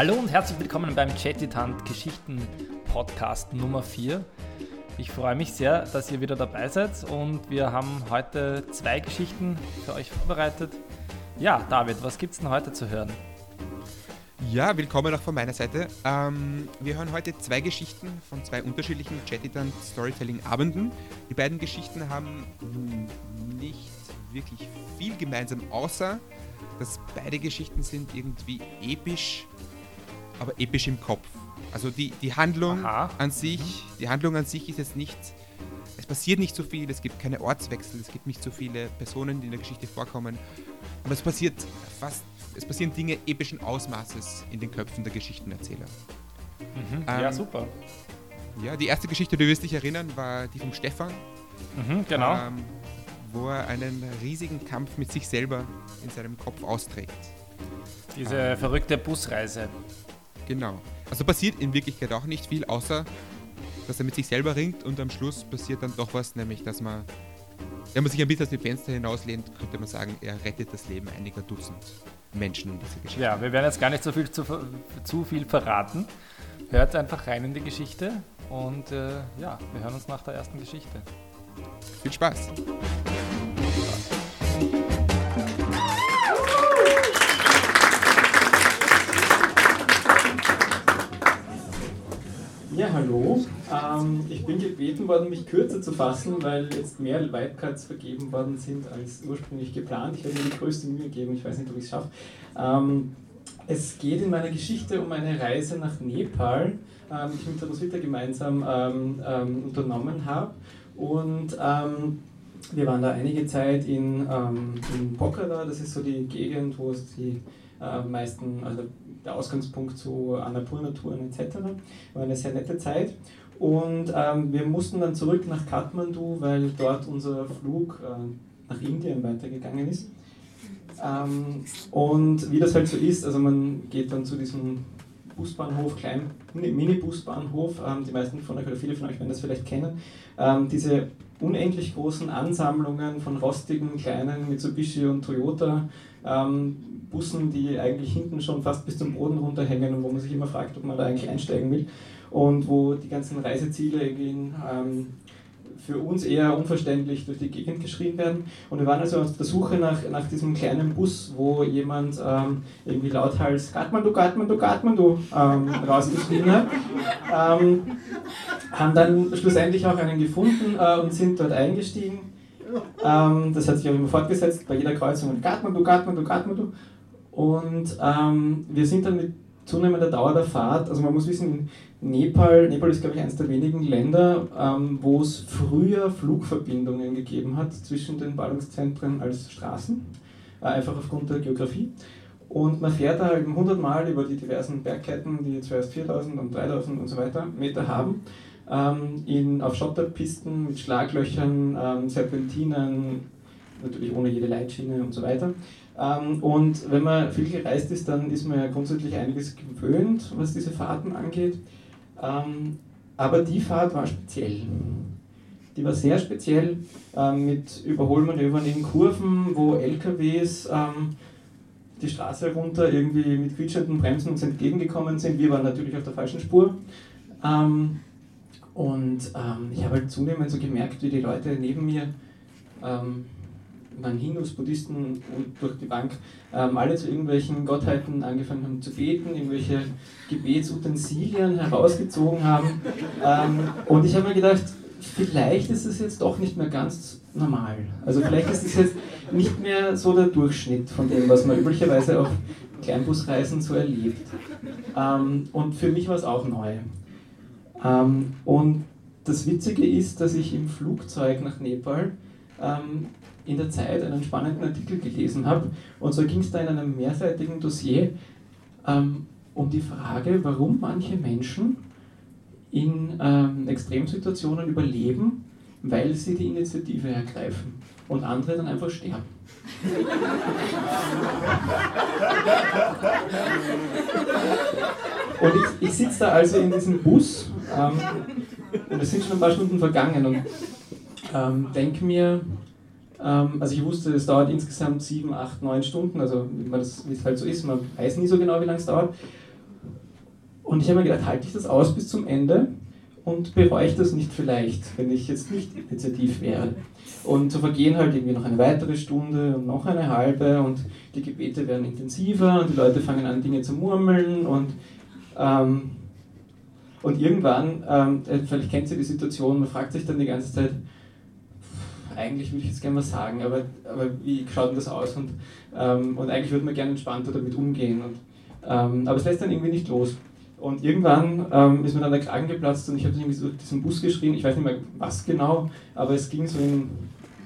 Hallo und herzlich willkommen beim Chatitant Geschichten Podcast Nummer 4. Ich freue mich sehr, dass ihr wieder dabei seid und wir haben heute zwei Geschichten für euch vorbereitet. Ja, David, was gibt es denn heute zu hören? Ja, willkommen auch von meiner Seite. Ähm, wir hören heute zwei Geschichten von zwei unterschiedlichen Chatitant Storytelling Abenden. Die beiden Geschichten haben nicht wirklich viel gemeinsam, außer dass beide Geschichten sind irgendwie episch, aber episch im Kopf. Also die, die Handlung Aha. an sich, mhm. die Handlung an sich ist jetzt nicht, es passiert nicht so viel, es gibt keine Ortswechsel, es gibt nicht so viele Personen, die in der Geschichte vorkommen, aber es passiert fast, es passieren Dinge epischen Ausmaßes in den Köpfen der Geschichtenerzähler. Mhm. Ähm, ja, super. Ja, die erste Geschichte, du wirst dich erinnern, war die vom Stefan. Mhm, genau. Ähm, wo er einen riesigen Kampf mit sich selber in seinem Kopf austrägt. Diese ähm, verrückte Busreise. Genau. Also passiert in Wirklichkeit auch nicht viel, außer dass er mit sich selber ringt und am Schluss passiert dann doch was, nämlich dass man, wenn man sich ein bisschen aus dem Fenster hinauslehnt, könnte man sagen, er rettet das Leben einiger Dutzend Menschen in dieser Geschichte. Ja, wir werden jetzt gar nicht so viel zu, zu viel verraten. Hört einfach rein in die Geschichte und äh, ja, wir hören uns nach der ersten Geschichte. Viel Spaß! Ähm, ich bin gebeten worden, mich kürzer zu fassen, weil jetzt mehr Wildcards vergeben worden sind als ursprünglich geplant. Ich werde mir die größte Mühe geben, ich weiß nicht, ob ich es schaffe. Ähm, es geht in meiner Geschichte um eine Reise nach Nepal, ähm, die ich mit der Roswitha gemeinsam ähm, ähm, unternommen habe. Und ähm, wir waren da einige Zeit in, in Pokhara, das ist so die Gegend, wo es die äh, meisten, also der Ausgangspunkt zu Annapurna-Touren etc. War eine sehr nette Zeit. Und ähm, wir mussten dann zurück nach Kathmandu, weil dort unser Flug äh, nach Indien weitergegangen ist. Ähm, und wie das halt so ist, also man geht dann zu diesem Busbahnhof, klein Mini-Busbahnhof, ähm, die meisten von euch oder viele von euch werden das vielleicht kennen, ähm, diese unendlich großen Ansammlungen von rostigen kleinen Mitsubishi und Toyota ähm, Bussen, die eigentlich hinten schon fast bis zum Boden runterhängen und wo man sich immer fragt, ob man da eigentlich einsteigen will und wo die ganzen Reiseziele irgendwie ähm, für uns eher unverständlich durch die Gegend geschrien werden. Und wir waren also auf der Suche nach, nach diesem kleinen Bus, wo jemand ähm, irgendwie lauthals Gatmandu, Gatmandu, Gatmandu ähm, rausgeschrien hat. Ähm, haben dann schlussendlich auch einen gefunden äh, und sind dort eingestiegen. Ähm, das hat sich auch immer fortgesetzt bei jeder Kreuzung. Gatmandu, Gatmandu, Gatmandu. Und ähm, wir sind dann mit zunehmender Dauer der Fahrt, also man muss wissen, Nepal, Nepal ist glaube ich eines der wenigen Länder, ähm, wo es früher Flugverbindungen gegeben hat zwischen den Ballungszentren als Straßen, äh, einfach aufgrund der Geografie. Und man fährt da halt 100 Mal über die diversen Bergketten, die zuerst 4000 und 3000 und so weiter Meter haben, ähm, auf Schotterpisten mit Schlaglöchern, ähm, Serpentinen, natürlich ohne jede Leitschiene und so weiter. Ähm, und wenn man viel gereist ist, dann ist man ja grundsätzlich einiges gewöhnt, was diese Fahrten angeht. Ähm, aber die Fahrt war speziell. Die war sehr speziell ähm, mit Überholmanövern in Kurven, wo LKWs die Straße runter irgendwie mit quietschenden Bremsen uns entgegengekommen sind. Wir waren natürlich auf der falschen Spur. Und ich habe halt zunehmend so gemerkt, wie die Leute neben mir waren Hindus, Buddhisten und durch die Bank ähm, alle zu irgendwelchen Gottheiten angefangen haben zu beten, irgendwelche Gebetsutensilien herausgezogen haben. Ähm, und ich habe mir gedacht, vielleicht ist es jetzt doch nicht mehr ganz normal. Also vielleicht ist es jetzt nicht mehr so der Durchschnitt von dem, was man üblicherweise auf Kleinbusreisen so erlebt. Ähm, und für mich war es auch neu. Ähm, und das Witzige ist, dass ich im Flugzeug nach Nepal ähm, in der Zeit einen spannenden Artikel gelesen habe. Und so ging es da in einem mehrseitigen Dossier ähm, um die Frage, warum manche Menschen in ähm, Extremsituationen überleben, weil sie die Initiative ergreifen und andere dann einfach sterben. und ich, ich sitze da also in diesem Bus ähm, und es sind schon ein paar Stunden vergangen und ähm, denke mir, ähm, also ich wusste, es dauert insgesamt sieben, acht, neun Stunden, also wie es halt so ist, man weiß nie so genau, wie lange es dauert. Und ich habe mir gedacht, halte ich das aus bis zum Ende und bereue ich das nicht vielleicht, wenn ich jetzt nicht initiativ wäre. Und so vergehen halt irgendwie noch eine weitere Stunde und noch eine halbe und die Gebete werden intensiver und die Leute fangen an, Dinge zu murmeln und, ähm, und irgendwann, ähm, äh, vielleicht kennt ihr die Situation, man fragt sich dann die ganze Zeit, eigentlich würde ich jetzt gerne mal sagen, aber, aber wie schaut denn das aus? Und, ähm, und eigentlich würde man gerne entspannter damit umgehen. Und, ähm, aber es lässt dann irgendwie nicht los. Und irgendwann ähm, ist mir dann der Kragen geplatzt und ich habe irgendwie so diesen Bus geschrien, ich weiß nicht mehr was genau, aber es ging so in,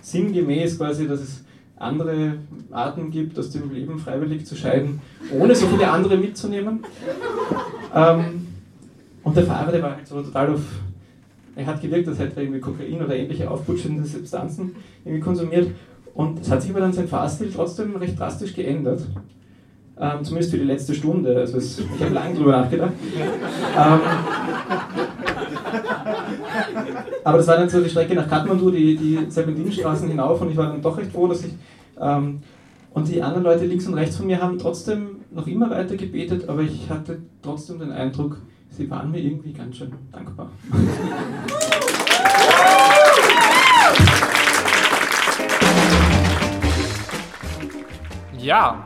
sinngemäß quasi, dass es andere Arten gibt, aus dem Leben freiwillig zu scheiden, ohne so viele andere mitzunehmen. Ähm, und der Fahrer, der war halt so total auf, er hat gewirkt, als hätte er irgendwie Kokain oder ähnliche aufputschende Substanzen irgendwie konsumiert. Und es hat sich aber dann sein Fahrstil trotzdem recht drastisch geändert. Ähm, zumindest für die letzte Stunde. Also es, ich habe lange drüber nachgedacht. Ähm, aber das war dann so die Strecke nach Kathmandu, die, die Serpentinenstraßen hinauf und ich war dann doch recht froh, dass ich. Ähm, und die anderen Leute links und rechts von mir haben trotzdem noch immer weiter gebetet, aber ich hatte trotzdem den Eindruck, sie waren mir irgendwie ganz schön dankbar. Ja,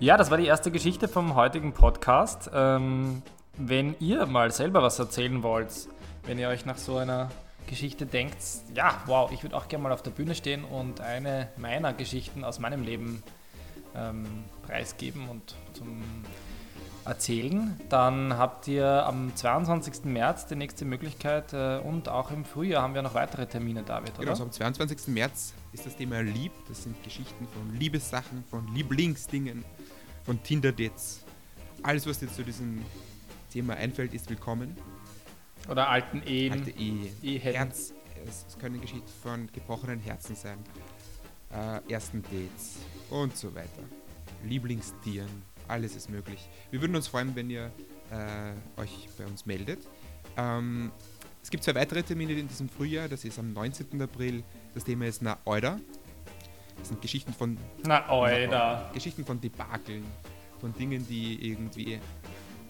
ja, das war die erste Geschichte vom heutigen Podcast. Ähm, wenn ihr mal selber was erzählen wollt, wenn ihr euch nach so einer Geschichte denkt, ja, wow, ich würde auch gerne mal auf der Bühne stehen und eine meiner Geschichten aus meinem Leben ähm, preisgeben und zum Erzählen, dann habt ihr am 22. März die nächste Möglichkeit äh, und auch im Frühjahr haben wir noch weitere Termine, David, oder? Genau, also am 22. März ist das Thema Lieb. Das sind Geschichten von Liebessachen, von Lieblingsdingen, von Tinder-Dates. Alles, was dir zu diesem Thema einfällt, ist willkommen. Oder alten Ehen. Alte Ehe. Herz, es können Geschichten von gebrochenen Herzen sein, äh, ersten Dates und so weiter. Lieblingstieren, alles ist möglich. Wir würden uns freuen, wenn ihr äh, euch bei uns meldet. Ähm, es gibt zwei weitere Termine in diesem Frühjahr. Das ist am 19. April. Das Thema ist Na Euda. Das sind Geschichten von. Na Euda. Geschichten von Debakeln, von Dingen, die irgendwie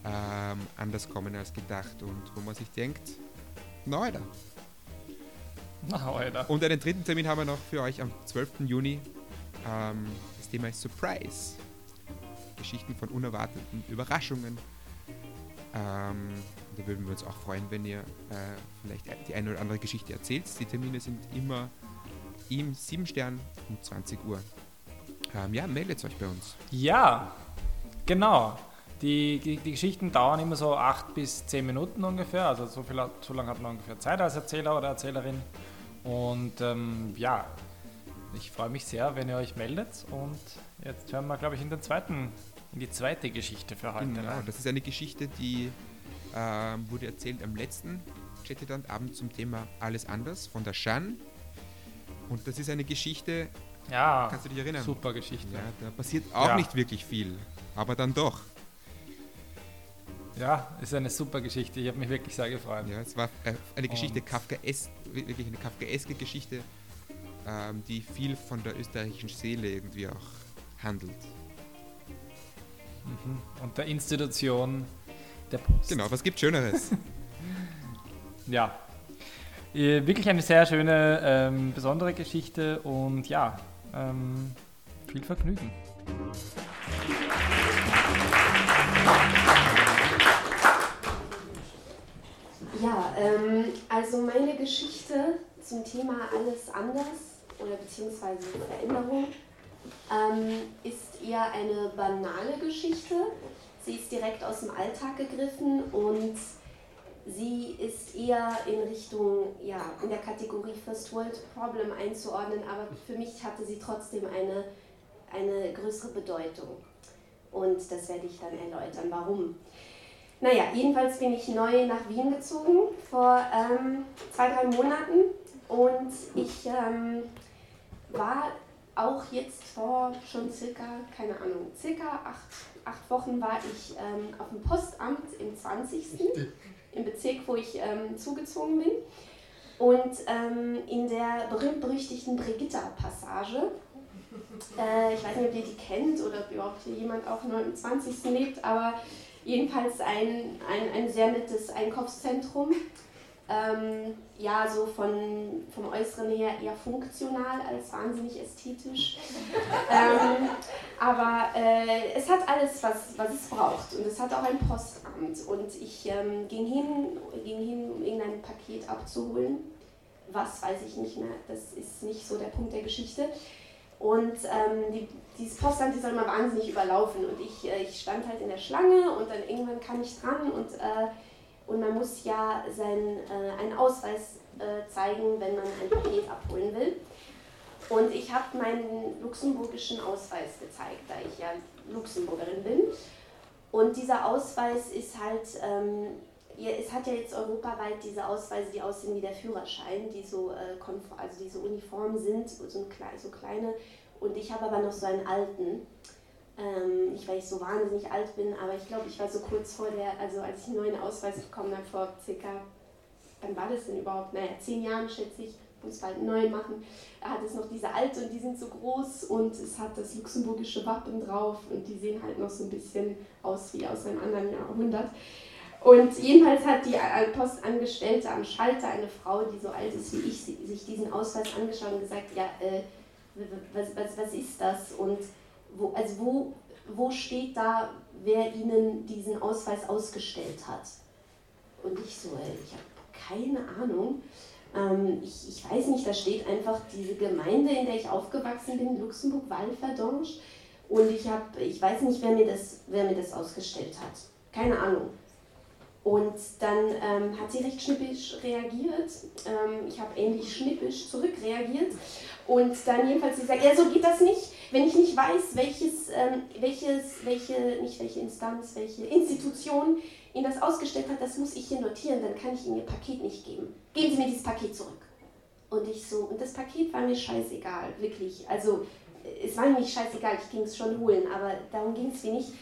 ähm, anders kommen als gedacht und wo man sich denkt, Na Euda. Na Euda. Und einen dritten Termin haben wir noch für euch am 12. Juni. Ähm, das Thema ist Surprise. Geschichten von unerwarteten Überraschungen. Ähm, da würden wir uns auch freuen, wenn ihr äh, vielleicht die eine oder andere Geschichte erzählt. Die Termine sind immer im 7 Stern um 20 Uhr. Ähm, ja, meldet euch bei uns. Ja, genau. Die, die, die, Geschichten dauern immer so 8 bis 10 Minuten ungefähr. Also so, viel, so lange hat man ungefähr Zeit als Erzähler oder Erzählerin. Und ähm, ja, ich freue mich sehr, wenn ihr euch meldet. Und jetzt hören wir, glaube ich, in, den zweiten, in die zweite Geschichte für heute. Genau, rein. das ist eine Geschichte, die ähm, wurde erzählt am letzten Chatterland-Abend zum Thema Alles anders von der Shan. Und das ist eine Geschichte, ja, kannst du dich erinnern? Super Geschichte. Ja, da passiert auch ja. nicht wirklich viel, aber dann doch. Ja, ist eine super Geschichte. Ich habe mich wirklich sehr gefreut. Ja, es war äh, eine Geschichte, Kafkaes wirklich eine kafkaeske Geschichte, ähm, die viel von der österreichischen Seele irgendwie auch handelt. Mhm. Und der Institution der Post. Genau, was gibt Schöneres? ja. Äh, wirklich eine sehr schöne, ähm, besondere Geschichte und ja, ähm, viel Vergnügen. Ja, ähm, also meine Geschichte zum Thema Alles anders oder beziehungsweise Veränderung ähm, ist eher eine banale Geschichte. Sie ist direkt aus dem Alltag gegriffen und sie ist eher in Richtung, ja, in der Kategorie First World Problem einzuordnen, aber für mich hatte sie trotzdem eine, eine größere Bedeutung. Und das werde ich dann erläutern, warum. Naja, jedenfalls bin ich neu nach Wien gezogen vor ähm, zwei, drei Monaten und ich ähm, war auch jetzt vor schon circa, keine Ahnung, circa acht, acht Wochen war ich ähm, auf dem Postamt im 20. im Bezirk, wo ich ähm, zugezogen bin. Und ähm, in der berühmt-berüchtigten Brigitta-Passage, äh, ich weiß nicht, ob ihr die kennt oder ob überhaupt jemand auch nur im 20. lebt, aber jedenfalls ein, ein, ein sehr nettes Einkaufszentrum. Ähm, ja, so von, vom Äußeren her eher funktional als wahnsinnig ästhetisch. ähm, aber äh, es hat alles, was, was es braucht. Und es hat auch ein Postamt. Und ich ähm, ging, hin, ging hin, um irgendein Paket abzuholen. Was weiß ich nicht mehr. Das ist nicht so der Punkt der Geschichte. Und ähm, die, dieses Postamt ist dann immer wahnsinnig überlaufen. Und ich, äh, ich stand halt in der Schlange und dann irgendwann kam ich dran und. Äh, und man muss ja seinen, äh, einen Ausweis äh, zeigen, wenn man ein Paket abholen will. Und ich habe meinen luxemburgischen Ausweis gezeigt, da ich ja Luxemburgerin bin. Und dieser Ausweis ist halt, ähm, es hat ja jetzt europaweit diese Ausweise, die aussehen wie der Führerschein, die so, äh, also so uniform sind, so, ein, so kleine. Und ich habe aber noch so einen alten. Ähm, nicht, weil ich so wahnsinnig alt bin, aber ich glaube, ich war so kurz vor der, also als ich einen neuen Ausweis bekommen habe, vor circa, wann war das denn überhaupt? Naja, zehn Jahren schätze ich, muss bald einen neuen machen. Da hat es noch diese alte und die sind so groß und es hat das luxemburgische Wappen drauf und die sehen halt noch so ein bisschen aus wie aus einem anderen Jahrhundert. Und jedenfalls hat die Postangestellte am Schalter, eine Frau, die so alt ist wie ich, sich diesen Ausweis angeschaut und gesagt, ja, äh, was, was, was ist das? Und wo, also wo, wo steht da, wer ihnen diesen Ausweis ausgestellt hat? Und ich so, ey, ich habe keine Ahnung. Ähm, ich, ich weiß nicht, da steht einfach diese Gemeinde, in der ich aufgewachsen bin, Luxemburg-Walverdange. Und ich, hab, ich weiß nicht, wer mir, das, wer mir das ausgestellt hat. Keine Ahnung. Und dann ähm, hat sie recht schnippisch reagiert. Ähm, ich habe ähnlich schnippisch zurückreagiert. Und dann jedenfalls sie sagt, ja, so geht das nicht. Wenn ich nicht weiß, welches, ähm, welches, welche, nicht welche Instanz, welche Institution Ihnen das ausgestellt hat, das muss ich hier notieren, dann kann ich Ihnen Ihr Paket nicht geben. Geben Sie mir dieses Paket zurück. Und ich so, und das Paket war mir scheißegal, wirklich. Also, es war mir nicht scheißegal, ich ging es schon holen, aber darum ging es mir nicht.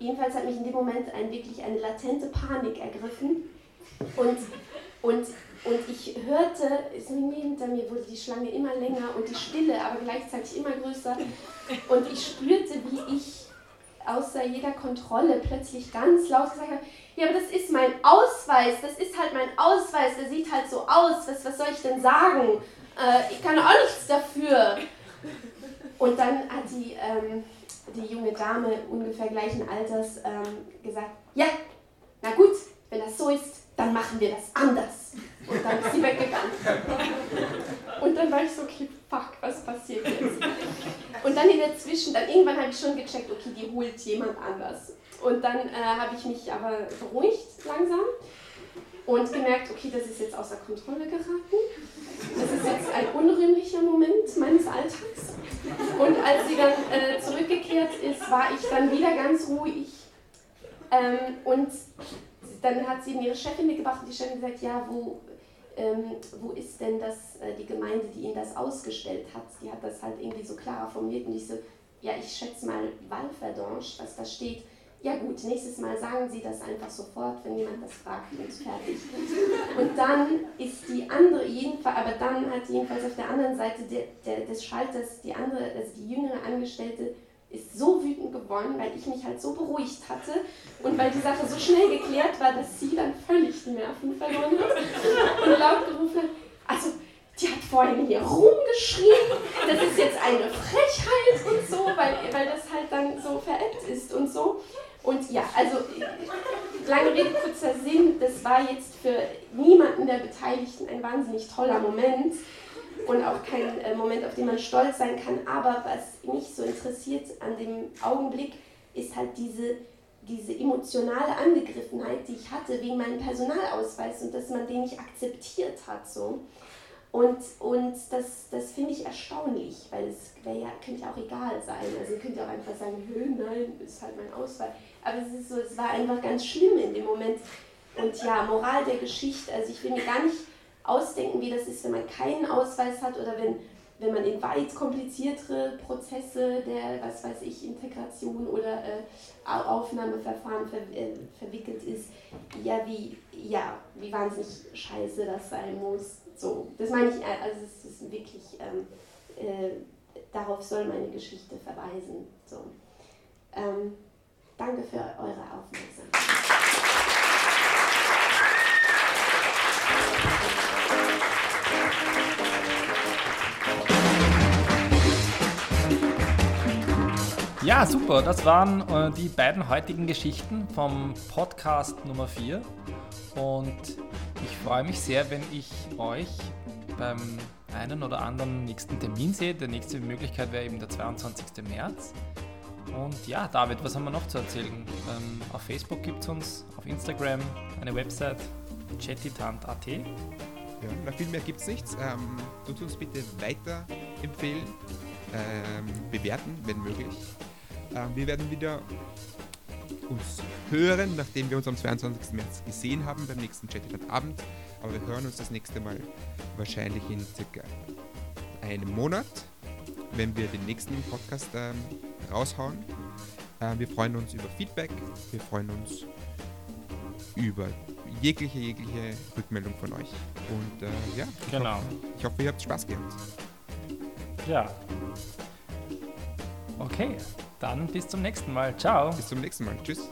Jedenfalls hat mich in dem Moment ein, wirklich eine latente Panik ergriffen. Und, und und ich hörte, hinter mir wurde die Schlange immer länger und die Stille aber gleichzeitig immer größer. Und ich spürte, wie ich außer jeder Kontrolle plötzlich ganz laut gesagt habe, ja, aber das ist mein Ausweis, das ist halt mein Ausweis, der sieht halt so aus, was, was soll ich denn sagen? Äh, ich kann auch nichts dafür. Und dann hat die, ähm, die junge Dame ungefähr gleichen Alters ähm, gesagt, ja, na gut, wenn das so ist, dann machen wir das anders. Und dann ist sie weggegangen. Und dann war ich so, okay, fuck, was passiert jetzt? Und dann in der Zwischen, dann irgendwann habe ich schon gecheckt, okay, die holt jemand anders. Und dann äh, habe ich mich aber beruhigt langsam und gemerkt, okay, das ist jetzt außer Kontrolle geraten. Das ist jetzt ein unrühmlicher Moment meines Alltags. Und als sie dann äh, zurückgekehrt ist, war ich dann wieder ganz ruhig. Ähm, und dann hat sie mir ihre Chefin mitgebracht und die Chefin gesagt, ja, wo, ähm, wo ist denn das, äh, die Gemeinde, die Ihnen das ausgestellt hat? Die hat das halt irgendwie so klarer formuliert und ich so, ja, ich schätze mal Walverdange, was da steht. Ja gut, nächstes Mal sagen Sie das einfach sofort, wenn jemand das fragt und fertig. Und dann ist die andere, jedenfalls, aber dann hat jedenfalls auf der anderen Seite der, der, des Schalters die andere, also die jüngere Angestellte ist so wütend geworden, weil ich mich halt so beruhigt hatte und weil die Sache so schnell geklärt war, dass sie dann völlig die Nerven verloren hat und laut gerufen hat, also die hat vorhin hier rumgeschrien, das ist jetzt eine Frechheit und so, weil, weil das halt dann so veräppt ist und so. Und ja, also lange Rede, kurzer Sinn, das war jetzt für niemanden der Beteiligten ein wahnsinnig toller Moment und auch kein äh, Moment, auf den man stolz sein kann. Aber was mich so interessiert an dem Augenblick, ist halt diese, diese emotionale Angegriffenheit, die ich hatte wegen meinem Personalausweis und dass man den nicht akzeptiert hat. So. Und, und das, das finde ich erstaunlich, weil es ja, könnte ja auch egal sein. Also ihr könnt ja auch einfach sagen, nein, ist halt mein Ausweis. Aber es ist so, es war einfach ganz schlimm in dem Moment. Und ja, Moral der Geschichte, also ich will mir gar nicht ausdenken, wie das ist, wenn man keinen Ausweis hat oder wenn, wenn man in weit kompliziertere Prozesse der, was weiß ich, Integration oder äh, Aufnahmeverfahren ver, äh, verwickelt ist, ja wie, ja, wie wahnsinnig scheiße das sein muss. So, das meine ich, äh, also es ist wirklich, ähm, äh, darauf soll meine Geschichte verweisen. So. Ähm, Danke für eure Aufmerksamkeit. Ja, super. Das waren äh, die beiden heutigen Geschichten vom Podcast Nummer 4. Und ich freue mich sehr, wenn ich euch beim einen oder anderen nächsten Termin sehe. Die nächste Möglichkeit wäre eben der 22. März. Und ja, David, was haben wir noch zu erzählen? Ähm, auf Facebook gibt es uns, auf Instagram eine Website, chattitant.at. Ja, viel mehr gibt es nichts. Ähm, tut uns bitte weiterempfehlen, ähm, bewerten, wenn möglich. Ähm, wir werden wieder uns hören, nachdem wir uns am 22. März gesehen haben beim nächsten Chattitant-Abend. Aber wir hören uns das nächste Mal wahrscheinlich in circa einem Monat, wenn wir den nächsten Podcast ähm, raushauen. Äh, wir freuen uns über Feedback, wir freuen uns über jegliche, jegliche Rückmeldung von euch. Und äh, ja, ich, Genau. hoffe, ich hoffe, ihr habt Spaß gehabt. Ja. Okay, dann bis zum nächsten Mal. Ciao. Bis zum nächsten Mal. Tschüss.